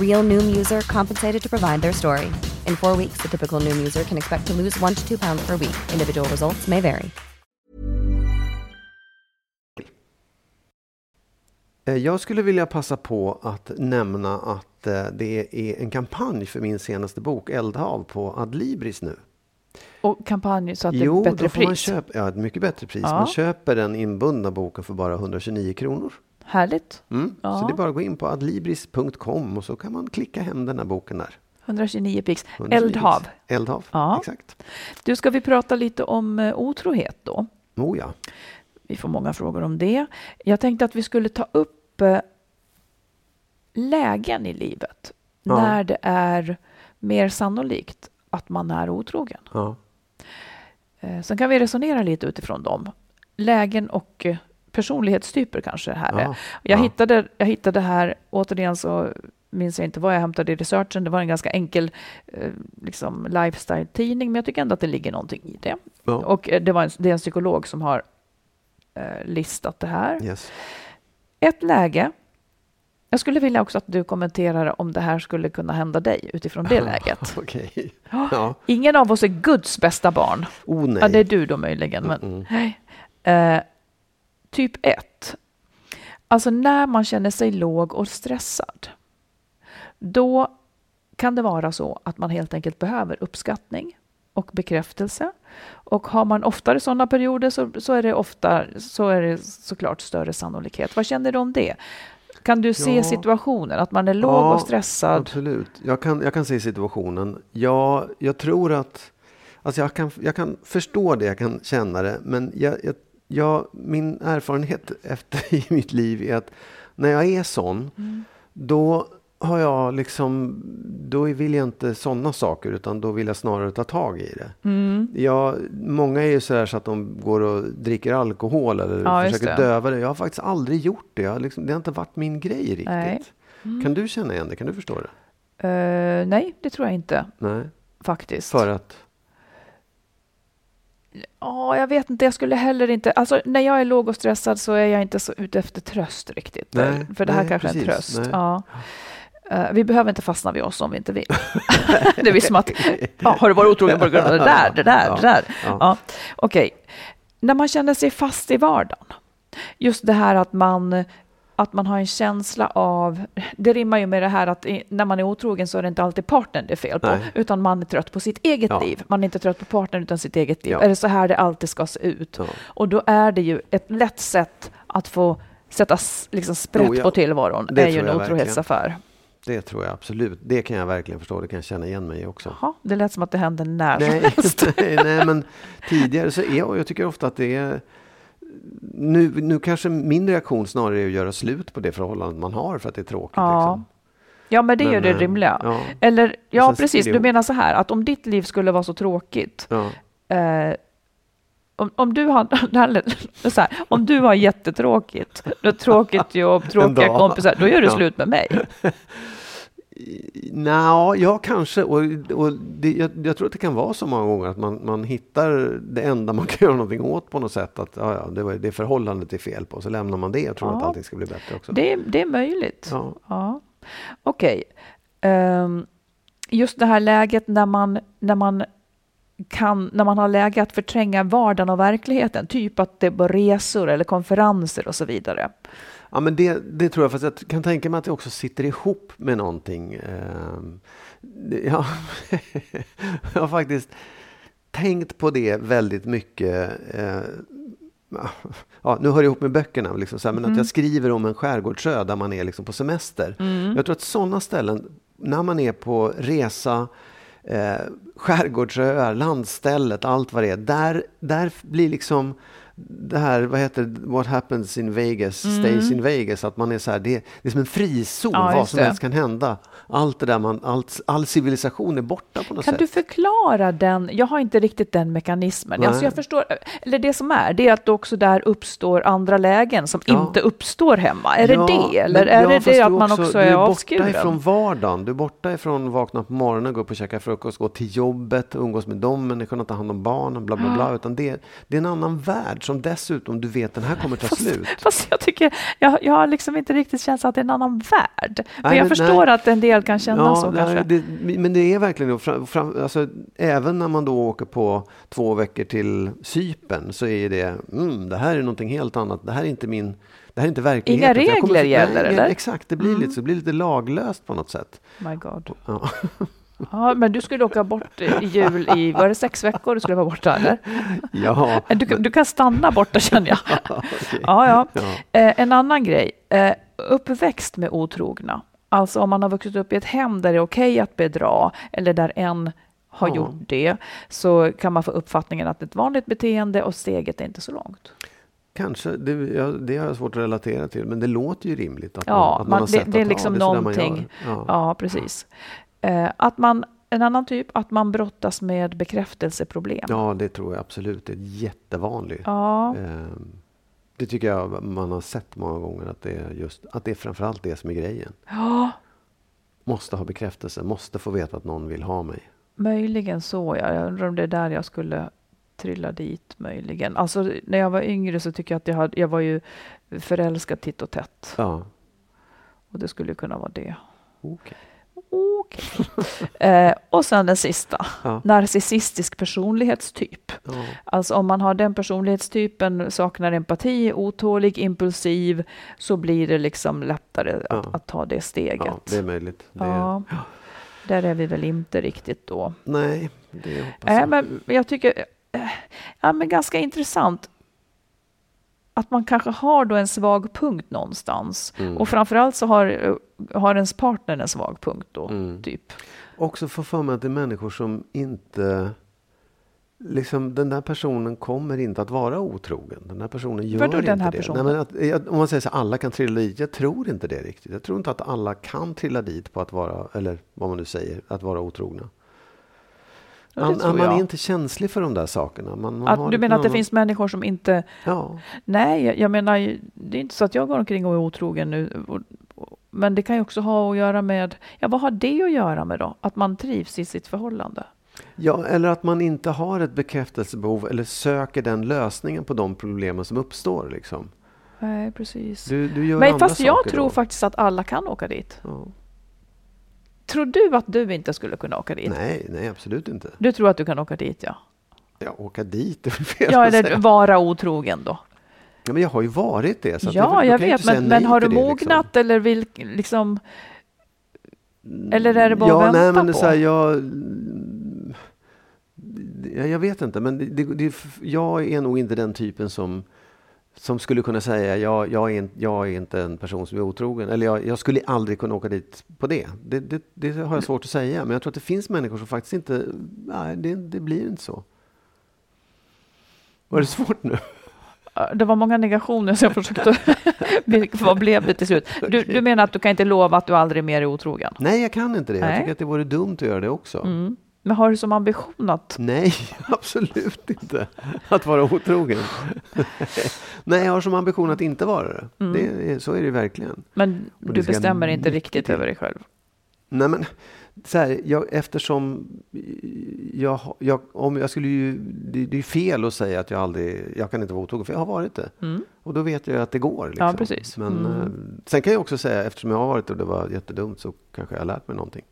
Real Noom user compensated to provide their story. In four weeks, the typical Noom user can expect to lose one to two pounds per week. Individual results may vary. Eh, Jag skulle vilja passa på att nämna att eh, det är en kampanj för min senaste bok Eldhav på Adlibris nu. Och kampanj så att det Jo, är bättre då får man pris. köpa, ja, ett mycket bättre pris. Ja. Man köper den inbundna boken för bara 129 kronor. Härligt. Mm. Ja. Så det är bara att gå in på adlibris.com och så kan man klicka hem den här boken där. 129 pix. 129 Eldhav. Eldhav, Ja. exakt. Du, ska vi prata lite om eh, otrohet då? Oh ja. Vi får många frågor om det. Jag tänkte att vi skulle ta upp eh, lägen i livet Ja. när det är mer sannolikt att man är otrogen. ja. Eh, Sen kan vi resonera lite utifrån dem. Lägen och personlighetstyper kanske här är. Ja. Jag, Ja. hittade, jag hittade här, återigen så minns jag inte vad jag hämtade i researchen. Det var en ganska enkel eh, liksom lifestyle-tidning, men jag tycker ändå att det ligger någonting i det. Ja. Och eh, det, var en, det är en psykolog som har eh, listat det här. Yes. Ett läge. Jag skulle vilja också att du kommenterar om det här skulle kunna hända dig utifrån det [LAUGHS] läget. Okej. Ja. Ingen av oss är Guds bästa barn. Oh nej. Ja, det är du då möjligen. Men, Mm-mm. nej. Eh, typ 1. Alltså när man känner sig låg och stressad. Då kan det vara så att man helt enkelt behöver uppskattning och bekräftelse. Och har man oftare sådana perioder så, så, är det ofta, så är det såklart större sannolikhet. Vad känner du om det? Kan du se Ja. situationen, att man är låg Ja, och stressad? Absolut. Jag kan, jag kan se situationen. Ja, jag tror att... Alltså jag, kan, jag kan förstå det, jag kan känna det. Men jag, jag, jag, min erfarenhet efter i mitt liv är att när jag är sån, Mm. då har jag liksom... Då vill jag inte sådana saker, utan då vill jag snarare ta tag i det. Mm. Jag, många är ju så här så att de går och dricker alkohol eller Ja, försöker det. döva det. Jag har faktiskt aldrig gjort det. Liksom, det har inte varit min grej riktigt. Nej. Kan du känna igen det? Kan du förstå det? Eh, nej, det tror jag inte Nej, faktiskt. för att... Ja, jag vet inte. Jag skulle heller inte... Alltså, när jag är låg och stressad så är jag inte så ute efter tröst riktigt. Nej, för det här nej, kanske är en precis. tröst. Nej. Ja. Eh, vi behöver inte fastna vid oss om vi inte vill. [LAUGHS] det är som att... [LAUGHS] Ja, har du varit otrogen på grund av det där, det där, Ja, det där? ja. Ja. Okej. När man känner sig fast i vardagen. Just det här att man att man har en känsla av, det rimmar ju med det här att när man är otrogen så är det inte alltid partnern det är fel på, Nej. utan man är trött på sitt eget Ja. liv. Man är inte trött på partnern utan sitt eget liv. Ja. Är det så här det alltid ska se ut? Ja. Och då är det ju ett lätt sätt att få sätta liksom sprätt ja. på tillvaron, Det är ju en jag verkligen. otrohetsaffär. Det tror jag absolut. Det kan jag verkligen förstå. Det kan jag känna igen mig i också. Jaha, det lät som att det hände när som Nej, helst. [LAUGHS] nej, nej, men tidigare så är jag, jag tycker ofta att det är nu, nu kanske min reaktion snarare är att göra slut på det förhållandet man har för att det är tråkigt. Ja. Liksom. Ja, men det är ju det eh, rimliga. ja. Eller, ja precis, du menar så här, att om ditt liv skulle vara så tråkigt, Ja. eh, om, om, du har, [LAUGHS] [LAUGHS] så här, om du har jättetråkigt, har tråkigt jobb, [LAUGHS] tråkiga kompisar, då gör du Ja. slut med mig. Nja, ja kanske. Och, och det, jag, jag, tror att det kan vara så många gånger att man, man hittar det enda man kan göra någonting åt på något sätt. Att ja, ja, det, var, det förhållandet är fel på. Så lämnar man det och tror ja, att allting ska bli bättre också. Det, det är möjligt. Ja. ja. Okej. Okay. Um, ehm, just det här läget när man, när man kan, när man har läge att förtränga vardagen och verkligheten, typ att det är resor eller konferenser och så vidare. Ja, men det, det tror jag, fast jag kan tänka mig att det också sitter ihop med någonting. Ehm, ja, [LAUGHS] jag har faktiskt tänkt på det väldigt mycket. Eh, ja, nu hör det ihop med böckerna, liksom, här, men mm. att jag skriver om en skärgårdsö där man är liksom på semester. Mm. Jag tror att sådana ställen, när man är på resa, eh, skärgårdsöar, landstället, allt vad det är, där, där blir liksom det här, vad heter What happens in Vegas mm. stays in Vegas. Att man är så här, det, det är som en frizon, ja, vad som det. helst kan hända. Allt det där, man, allt, all civilisation är borta på något kan sätt. Kan du förklara den? Jag har inte riktigt den mekanismen. Alltså jag förstår, eller det som är, det är att också där uppstår andra lägen som ja. inte uppstår hemma. Är ja, det det? Eller men, är det det att man också, är, avskuren? Du är borta ifrån vardagen. Du är borta ifrån vakna på morgonen, gå upp och käka frukost, gå till jobbet, umgås med de människorna, ta hand om barnen, bla bla bla. Utan det, det är en annan värld som dessutom du vet den här kommer ta fast, slut. Fast jag tycker, jag, jag har liksom inte riktigt känt att det är en annan värld. Men jag förstår nej. att en del kan känna ja, så nej, kanske. Det, men det är verkligen, fram, fram, alltså, även när man då åker på två veckor till Sypen så är det, mm, det här är någonting helt annat. Det här är inte min det här är inte verkligheten. Inga regler kommer, gäller nej, eller? Exakt, det blir, mm. lite, så, det blir lite laglöst på något sätt. My God. Ja. [LAUGHS] Ja, men du skulle åka bort i jul i, var det sex veckor du skulle vara borta eller? Ja. Du, du kan stanna borta känner jag. [LAUGHS] okay. ja, ja. ja. Eh, en annan grej, eh, uppväxt med otrogna. Alltså om man har vuxit upp i ett hem där det är okej okay att bedra eller där en har ja. gjort det så kan man få uppfattningen att det är ett vanligt beteende och steget är inte så långt. Kanske, det, ja, det har jag svårt att relatera till, men det låter ju rimligt att ja, man, att man, har det, sett det är liksom att, ja, det är någonting. Ja. ja. precis. Eh, att man, en annan typ, att man brottas med bekräftelseproblem. Ja, det tror jag absolut. Det är jättevanligt. Ja. Eh, det tycker jag man har sett många gånger, att det är, just, att det är framförallt det som är grejen. Ja. Måste ha bekräftelse, måste få veta att någon vill ha mig. Möjligen så, ja. Jag undrar om det är där jag skulle trilla dit möjligen. Alltså när jag var yngre så tycker jag att jag, hade, jag var ju förälskad titt och tätt. Ja. Och det skulle kunna vara det. Okay. Okay. eh, och sen den sista, ja. narcissistisk personlighetstyp. Ja. Alltså om man har den personlighetstypen, saknar empati, otålig, impulsiv, så blir det liksom lättare ja. att, att, ta det steget. Ja, det är möjligt. Det. Är... Där är vi väl inte riktigt då. Nej, det hoppas jag. Äh, men jag tycker, äh, ja men ganska intressant att man kanske har då en svag punkt någonstans. Mm. Och framförallt så har, har ens partner en svag punkt då, mm. typ. Också få för mig att det är människor som inte... Liksom, den där personen kommer inte att vara otrogen. Den där personen gör Vadå, inte den här det. Personen? Nej, men att, om man säger så alla kan trilla dit. Jag tror inte det riktigt. Jag tror inte att alla kan trilla dit på att vara, eller vad man nu säger, att vara otrogna. Man, man är inte känslig för de där sakerna. Man, man att, du menar att det finns människor som inte... Ja. Nej, jag, jag menar, det är inte så att jag går omkring och är otrogen nu. Men det kan ju också ha att göra med, ja vad har det att göra med då? Att man trivs i sitt förhållande? Ja, eller att man inte har ett bekräftelsebehov eller söker den lösningen på de problemen som uppstår. Liksom. Nej, precis. Du, du Men fast jag tror då. faktiskt att alla kan åka dit. Ja. Tror du att du inte skulle kunna åka dit? Nej, nej absolut inte. Du tror att du kan åka dit, ja? Ja, åka dit, [LAUGHS] det är fel Ja, eller vara otrogen då? Ja, men jag har ju varit det. Så ja, det, jag vet, men, men har du liksom. mognat liksom. eller vill liksom... Eller är det bara ja, att vänta nej, men på? Så här, jag, jag vet inte, men det, det, jag är nog inte den typen som som skulle kunna säga jag, jag, är, jag är inte en person som är otrogen. Eller jag, jag skulle aldrig kunna åka dit på det. Det, det. det, har jag svårt att säga. Men jag tror att det finns människor som faktiskt inte... Nej, det, det blir inte så. Var det svårt nu? Det var många negationer så jag försökte... [LAUGHS] Vad blev det till slut? Du, du menar att du kan inte lova att du aldrig mer är otrogen? Nej, jag kan inte det. Nej. Jag tycker att det vore dumt att göra det också. Mm. Men har du som ambition att... Nej, [LAUGHS] absolut inte. Att vara otrogen. [LAUGHS] Nej, jag har som ambition att inte vara det. Mm. det så är det verkligen. Men du bestämmer inte riktigt över dig själv? Nej, men så här, jag, eftersom jag, jag, om jag skulle ju, det, det är fel att säga att jag aldrig, jag kan inte vara otrogen, för jag har varit det. Mm. Och då vet jag att det går. Liksom. Ja, precis. Men Mm. eh, sen kan jag också säga, eftersom jag har varit det och det var jättedumt, så kanske jag har lärt mig någonting.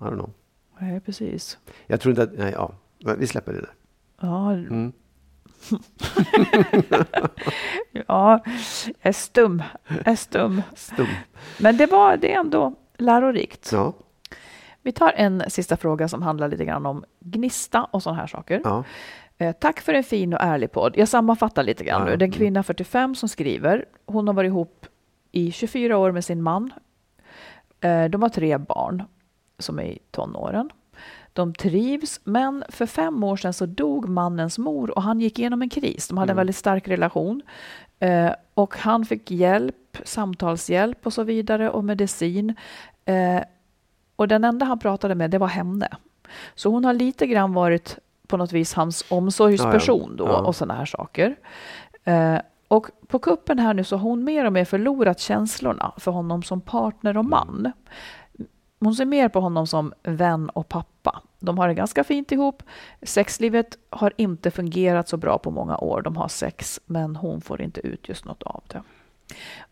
I don't know. Nej, precis. Jag tror inte att, nej, ja, vi släpper det där. Ja, Mm. [LAUGHS] ja, är stum. Är stum. Stum. Men det, var, det är ändå lärorikt. Ja, Vi tar en sista fråga som handlar lite grann om gnista och sådana här saker. ja. Eh, Tack för en fin och ärlig podd. Jag sammanfattar lite grann Ja, nu. ja. Det är en kvinna 45 som skriver. Hon har varit ihop i 24 år med sin man. Eh, De har tre barn som är i tonåren. De trivs, men för fem år sedan så dog mannens mor och han gick igenom en kris. De hade en Mm. väldigt stark relation. Eh, Och han fick hjälp, samtalshjälp och så vidare och medicin. Eh, Och den enda han pratade med, det var henne. Så hon har lite grann varit på något vis hans omsorgsperson då och sådana här saker. Eh, och på kuppen här nu så har hon mer och mer förlorat känslorna för honom som partner och man. Hon ser mer på honom som vän och pappa. De har det ganska fint ihop. Sexlivet har inte fungerat så bra på många år. De har sex, men hon får inte ut just något av det.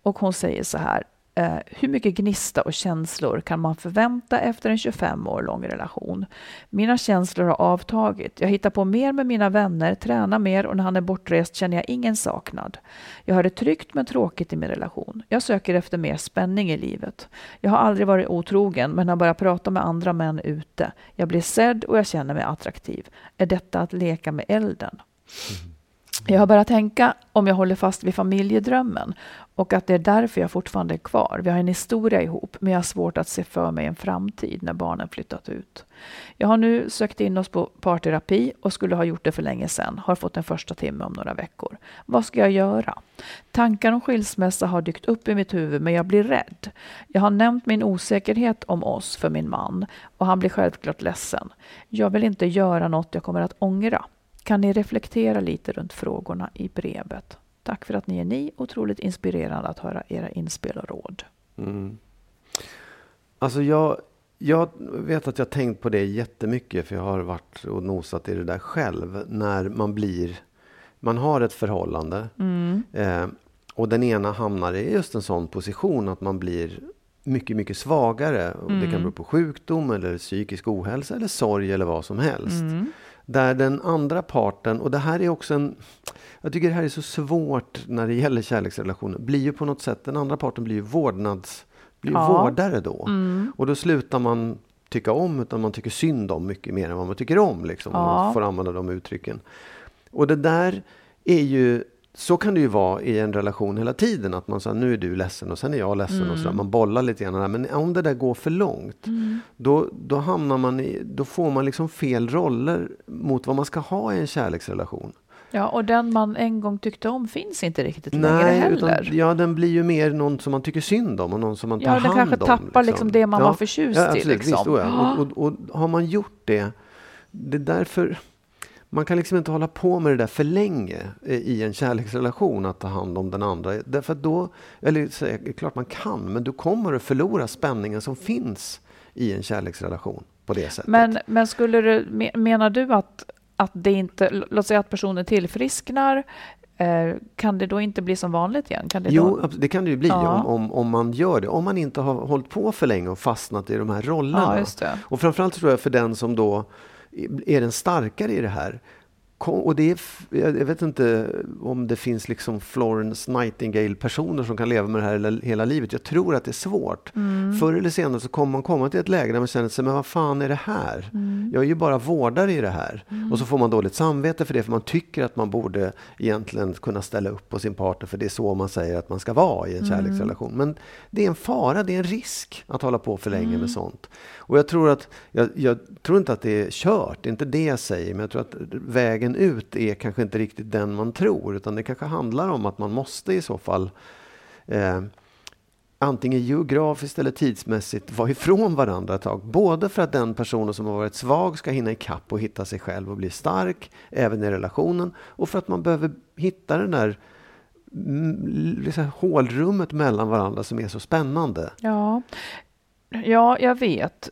Och hon säger så här. Eh, hur mycket gnista och känslor kan man förvänta efter en 25 år lång relation? Mina känslor har avtagit. Jag hittar på mer med mina vänner, tränar mer och när han är bortrest känner jag ingen saknad. Jag har det tryggt men tråkigt i min relation. Jag söker efter mer spänning i livet. Jag har aldrig varit otrogen men har börjat prata med andra män ute. Jag blir sedd och jag känner mig attraktiv. Är detta att leka med elden? Mm. Jag har börjat tänka om jag håller fast vid familjedrömmen och att det är därför jag fortfarande är kvar. Vi har en historia ihop, men jag har svårt att se för mig en framtid när barnen flyttat ut. Jag har nu sökt in oss på parterapi och skulle ha gjort det för länge sedan. Har fått en första timme om några veckor. Vad ska jag göra? Tankar om skilsmässa har dykt upp i mitt huvud, men jag blir rädd. Jag har nämnt min osäkerhet om oss för min man och han blir självklart ledsen. Jag vill inte göra något jag kommer att ångra. Kan ni reflektera lite runt frågorna i brevet? Tack för att ni är ni. Otroligt inspirerande att höra era inspel och råd. Mm. Alltså jag, jag vet att jag tänkt på det jättemycket för jag har varit och nosat i det där själv. När man blir, man har ett förhållande eh, och den ena hamnar i just en sån position att man blir mycket, mycket svagare. Och Det kan bero på sjukdom eller psykisk ohälsa eller sorg eller vad som helst. Där den andra parten, och det här är också en... Jag tycker det här är så svårt när det gäller kärleksrelationer. Blir ju på något sätt, den andra parten blir ju vårdnads... Blir ju Ja. vårdare då. Och då slutar man tycka om, utan man tycker synd om mycket mer än vad man tycker om. Liksom, om Ja. man får använda de uttrycken. Och det där är ju... Så kan det ju vara i en relation hela tiden. Att man säger nu är du ledsen och sen är jag ledsen. Och så. Man bollar lite grann. Där. Men om det där går för långt. Då, då hamnar man i... Då får man liksom fel roller mot vad man ska ha i en kärleksrelation. Ja, och den man en gång tyckte om finns inte riktigt längre Nej, heller. utan, ja, den blir ju mer någon som man tycker synd om och någon som man tar Ja, den hand kanske om. tappar liksom det man var förtjust ja, i, absolut, liksom. Visst, ja. och, och, och har man gjort det, det är därför man kan liksom inte hålla på med det där för länge i en kärleksrelation, att ta hand om den andra. Därför då, eller så är det klart man kan, men du kommer att förlora spänningen som finns i en kärleksrelation på det sättet. Men, men skulle du, me- menar du att, att det inte, låt säga att personen tillfrisknar, eh, kan det då inte bli som vanligt igen? Kan det Jo, då, det kan det ju bli Ja. om, om, om man gör det. Om man inte har hållit på för länge och fastnat i de här rollerna. Ja. Och framförallt tror jag för den som då är den starkare i det här. Kom- Och det är, jag vet inte om det finns liksom Florence Nightingale-personer som kan leva med det här hela, hela livet. Jag tror att det är svårt. Mm. Förr eller senare så kommer man komma till ett läge där man känner sig, men vad fan är det här? Mm. Jag är ju bara vårdare i det här. Och så får man dåligt samvete för det, för man tycker att man borde egentligen kunna ställa upp på sin partner, för det är så man säger att man ska vara i en Mm. kärleksrelation. Men det är en fara, det är en risk att hålla på för länge Mm. med sånt. Och jag tror, att, jag, jag tror inte att det är kört, det är inte det jag säger, men jag tror att vägen ut är kanske inte riktigt den man tror, utan det kanske handlar om att man måste i så fall eh, antingen geografiskt eller tidsmässigt vara [LAUGHS] ifrån varandra ett tag. Både för att den personen som har varit svag ska hinna ikapp och hitta sig själv och bli stark, även i relationen. Och för att man behöver hitta den där mm, liksom, hålrummet mellan varandra som är så spännande. Ja. Ja, jag vet.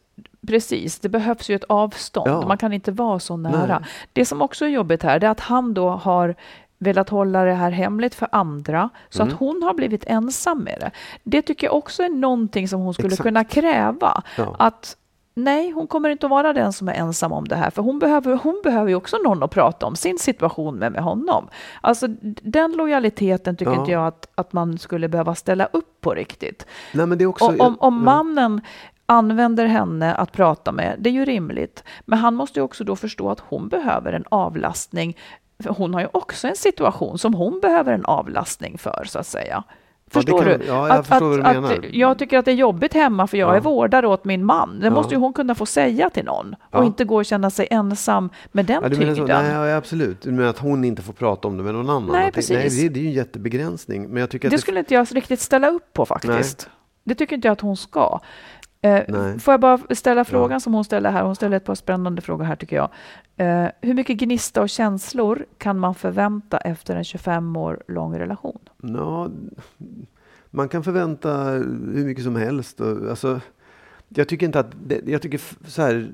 Precis, det behövs ju ett avstånd. Ja. Man kan inte vara så nära. Nej. Det som också är jobbigt här, det är att han då har velat hålla det här hemligt för andra, så Mm. att hon har blivit ensam med det. Det tycker jag också är någonting som hon skulle Exakt. kunna kräva. Ja. Att nej, hon kommer inte att vara den som är ensam om det här, för hon behöver, hon behöver ju också någon att prata om sin situation med, med honom. Alltså den lojaliteten tycker Ja. inte jag att, att man skulle behöva ställa upp på riktigt. Nej, men det är också, om, om ja. mannen använder henne att prata med, det är ju rimligt. Men han måste ju också då förstå att hon behöver en avlastning. För hon har ju också en situation som hon behöver en avlastning för, så att säga. Förstår kan- du? ja, jag förstår vad du att. Att jag tycker att det är jobbigt hemma för jag Ja. är vårdare åt min man. Det Ja. måste ju hon kunna få säga till någon och Ja. inte gå och känna sig ensam med den Ja, tyngden. Nej, ja, absolut. Du menar att hon inte får prata om det med någon annan? Nej, Att precis. Nej, det, det är ju en jättebegränsning. Men jag tycker att Det det, skulle inte jag riktigt ställa upp på faktiskt. Det tycker inte jag att hon ska. Eh, får jag bara ställa frågan som hon ställer här? Hon ställer ett par spännande frågor här tycker jag. Eh, hur mycket gnista och känslor kan man förvänta efter en 25 år lång relation? Ja, man kan förvänta hur mycket som helst. Alltså, jag tycker inte att... Jag tycker så här,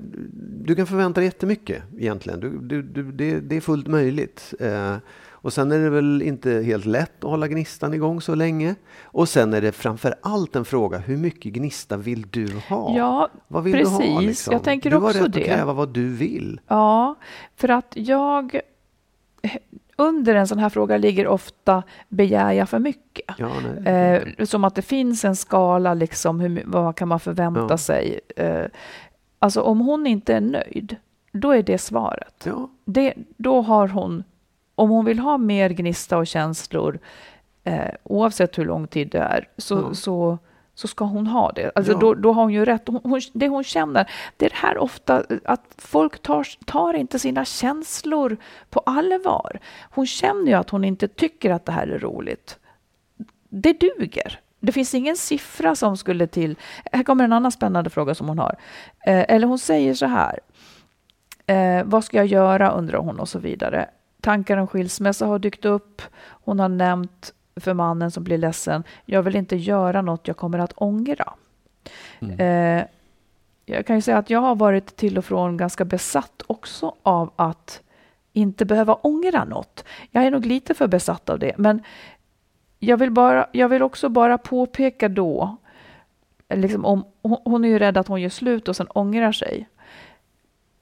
du kan förvänta dig jättemycket egentligen. Du, du, du, det, det är fullt möjligt. Eh, och sen är det väl inte helt lätt att hålla gnistan igång så länge. Och sen är det framför allt en fråga, hur mycket gnista vill du ha? Ja, vad vill du ha? precis. Liksom? Jag tänker du har också rätt det. att kräva vad du vill. Ja, för att jag... Under en sån här fråga ligger ofta begär jag för mycket. Ja, nej. Eh, som att det finns en skala, liksom, hur, vad kan man förvänta Ja. sig? Eh, alltså om hon inte är nöjd, då är det svaret. ja. Det, då har hon, om hon vill ha mer gnista och känslor, eh, oavsett hur lång tid det är, så, Ja. så, så ska hon ha det. Alltså Ja. då, då har hon ju rätt. Hon, hon, det hon känner, det är det här ofta att folk tar, tar inte sina känslor på allvar. Hon känner ju att hon inte tycker att det här är roligt. Det duger. Det finns ingen siffra som skulle till. Här kommer en annan spännande fråga som hon har. Eh, eller hon säger så här. Eh, vad ska jag göra undrar hon och så vidare. Tankar om skilsmässa har dykt upp. Hon har nämnt för mannen som blir ledsen. Jag vill inte göra något jag kommer att ångra. Eh, jag kan ju säga att jag har varit till och från ganska besatt också av att inte behöva ångra något. Jag är nog lite för besatt av det, men jag vill, bara, jag vill också bara påpeka då, liksom om, hon, hon är ju rädd att hon gör slut och sen ångrar sig.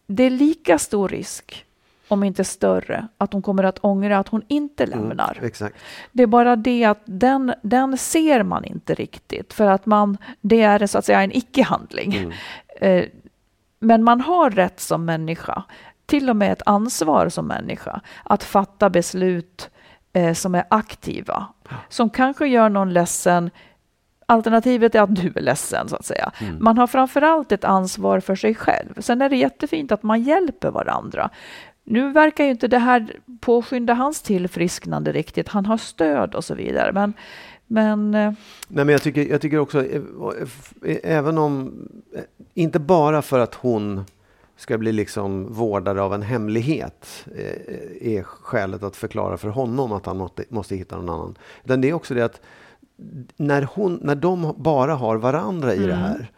Det är lika stor risk, om inte större, att hon kommer att ångra att hon inte lämnar. Mm. Det är bara det att den, den ser man inte riktigt, för att man, det är så att säga en icke-handling. Mm. [LAUGHS] Eh, Men man har rätt som människa, till och med ett ansvar som människa, att fatta beslut eh, som är aktiva, som kanske gör någon ledsen. Alternativet är att du är ledsen, så att säga. Man har framförallt ett ansvar för sig själv. Sen är det jättefint att man hjälper varandra. Nu verkar ju inte det här påskynda hans tillfrisknande riktigt. Han har stöd och så vidare. Men, men eh, Nej, men jag tycker, jag tycker också, eh, eh, även om, inte bara för att hon ska bli liksom vårdare av en hemlighet är skälet att förklara för honom att han måste, måste hitta någon annan. Utan det är också det att när, hon, när de bara har varandra i det här,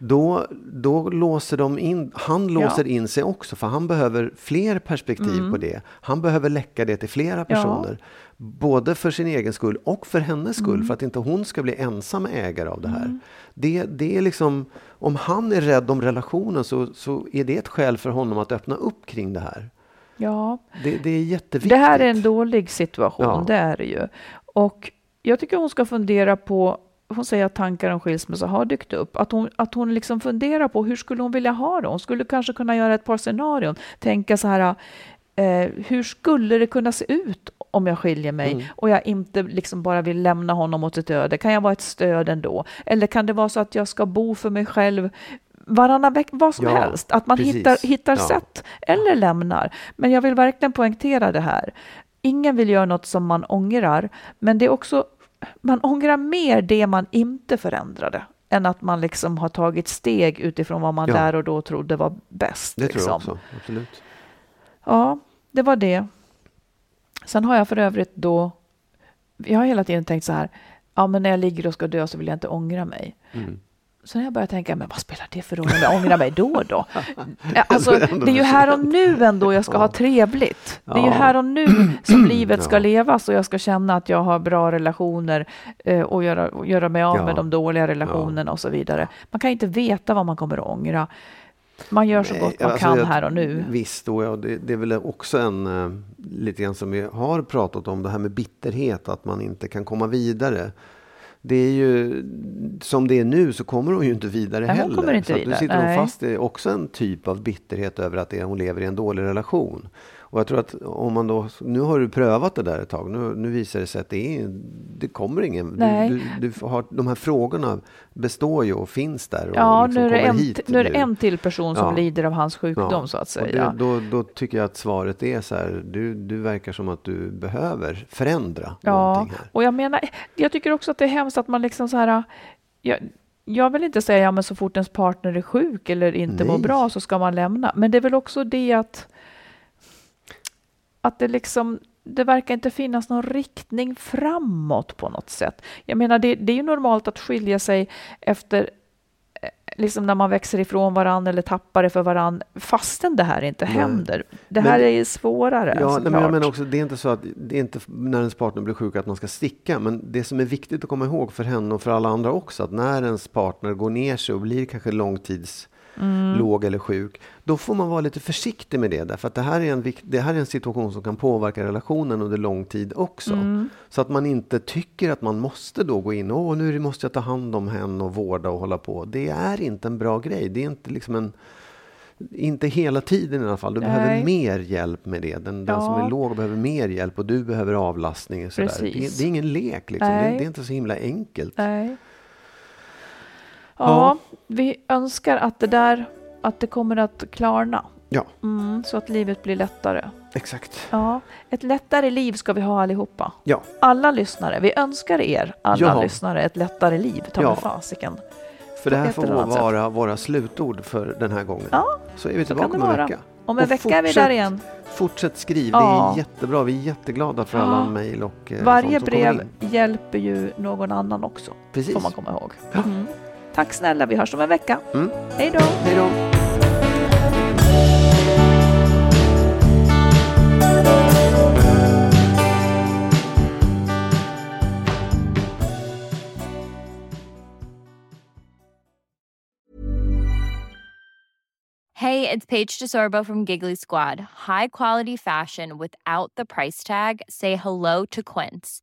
då, då låser de in, han låser in sig också för han behöver fler perspektiv på det. Han behöver läcka det till flera personer. Både för sin egen skull och för hennes skull, för att inte hon ska bli ensam ägare av det här. Det, det är liksom, om han är rädd om relationen så, så är det ett skäl för honom att öppna upp kring det här. ja, Det, det är jätteviktigt. Det här är en dålig situation, Ja. det är det ju. Och jag tycker hon ska fundera på, hon säger att tankar om skilsmässa har dykt upp, att hon, att hon liksom funderar på hur skulle hon vilja ha det? Hon skulle kanske kunna göra ett par scenarion, tänka så här, eh, hur skulle det kunna se ut om jag skiljer mig Mm. och jag inte liksom bara vill lämna honom åt ett öde? Kan jag vara ett stöd ändå? Eller kan det vara så att jag ska bo för mig själv varannan vecka, vad som Ja, helst. Att man precis. hittar, hittar Ja. sätt eller lämnar. Men jag vill verkligen poängtera det här. Ingen vill göra något som man ångrar, men det är också, man ångrar mer det man inte förändrade än att man liksom har tagit steg utifrån vad man Ja. där och då trodde var bäst. Det tror liksom. jag också, absolut. Ja, det var det. Sen har jag för övrigt då, jag har hela tiden tänkt så här, ja men när jag ligger och ska dö så vill jag inte ångra mig. Mm. Så när jag började tänka, men vad spelar det för roll om jag ångrar mig då och då? [LAUGHS] Alltså, det är ju här och nu ändå jag ska ha trevligt. Det är ju här och nu [CLEARS THROAT] som livet ska levas och jag ska känna att jag har bra relationer eh, och göra, göra mig av med de dåliga relationerna och så vidare. Man kan inte veta vad man kommer att ångra. Man gör så gott man alltså, kan jag- här och nu. Visst, och ja, det, det är väl också en, eh, lite grann som vi har pratat om, det här med bitterhet, att man inte kan komma vidare. Det är ju, som det är nu så kommer hon ju inte vidare Nej, heller. kommer inte så vidare, nu sitter hon nej. fast i också en typ av bitterhet över att det, hon lever i en dålig relation. Och jag tror att om man då, nu har du prövat det där ett tag, nu, nu visar det sig att det, är, det kommer ingen, du, du, du har, de här frågorna består ju och finns där. Och Ja, liksom nu är, det en, hit nu är det en till person som Ja. lider av hans sjukdom Ja, så att säga. Det, då, då tycker jag att svaret är så här, du, du verkar som att du behöver förändra Ja, någonting här. och jag menar, jag tycker också att det är hemskt att man liksom så här, jag, jag vill inte säga, ja men så fort ens partner är sjuk eller inte mår Nej. bra så ska man lämna. Men det är väl också det att, att det liksom, det verkar inte finnas någon riktning framåt på något sätt. Jag menar, det, det är ju normalt att skilja sig efter eh, liksom när man växer ifrån varandra eller tappar det för varandra, fastän det här inte Nej. händer. Det Men- här är ju svårare. Ja, nej, men jag menar också, det är inte så att det är inte när ens partner blir sjuk att man ska sticka. Men det som är viktigt att komma ihåg för henne och för alla andra också, att när ens partner går ner sig och blir kanske långtids Mm. låg eller sjuk, då får man vara lite försiktig med det. Därför att det här, är en, det här är en situation som kan påverka relationen under lång tid också. Mm. Så att man inte tycker att man måste då gå in, åh nu måste jag ta hand om henne och vårda och hålla på. Det är inte en bra grej. Det är inte liksom en inte hela tiden i alla fall. Du Nej. behöver mer hjälp med det. Den, den som Ja. är låg behöver mer hjälp och du behöver avlastning. och Sådär. Det, det är ingen lek. Liksom. Det, det är inte så himla enkelt. Nej. Ja, vi önskar att det där, att det kommer att klarna. Ja, Mm, så att livet blir lättare. exakt. Ja, ett lättare liv ska vi ha allihopa. Ja, Alla lyssnare. Vi önskar er, alla Ja. lyssnare, ett lättare liv. Ta Ja. mig fasiken. för det här får annat sätt. vara våra slutord för den här gången. Ja, så är vi tillbaka om en vara. vecka. Om en Och vecka är vi där igen. Fortsätt skriv. Ja. Det är jättebra. Vi är jätteglada för Ja. alla mejl och eh, Varje brev hjälper ju någon annan också. Precis. Får man komma ihåg. Mm. Tack snälla, vi hörs om en vecka. Mm. Hej då! Hej då. Hey, it's Paige DeSorbo from Giggly Squad. High quality fashion without the price tag. Say hello to Quince.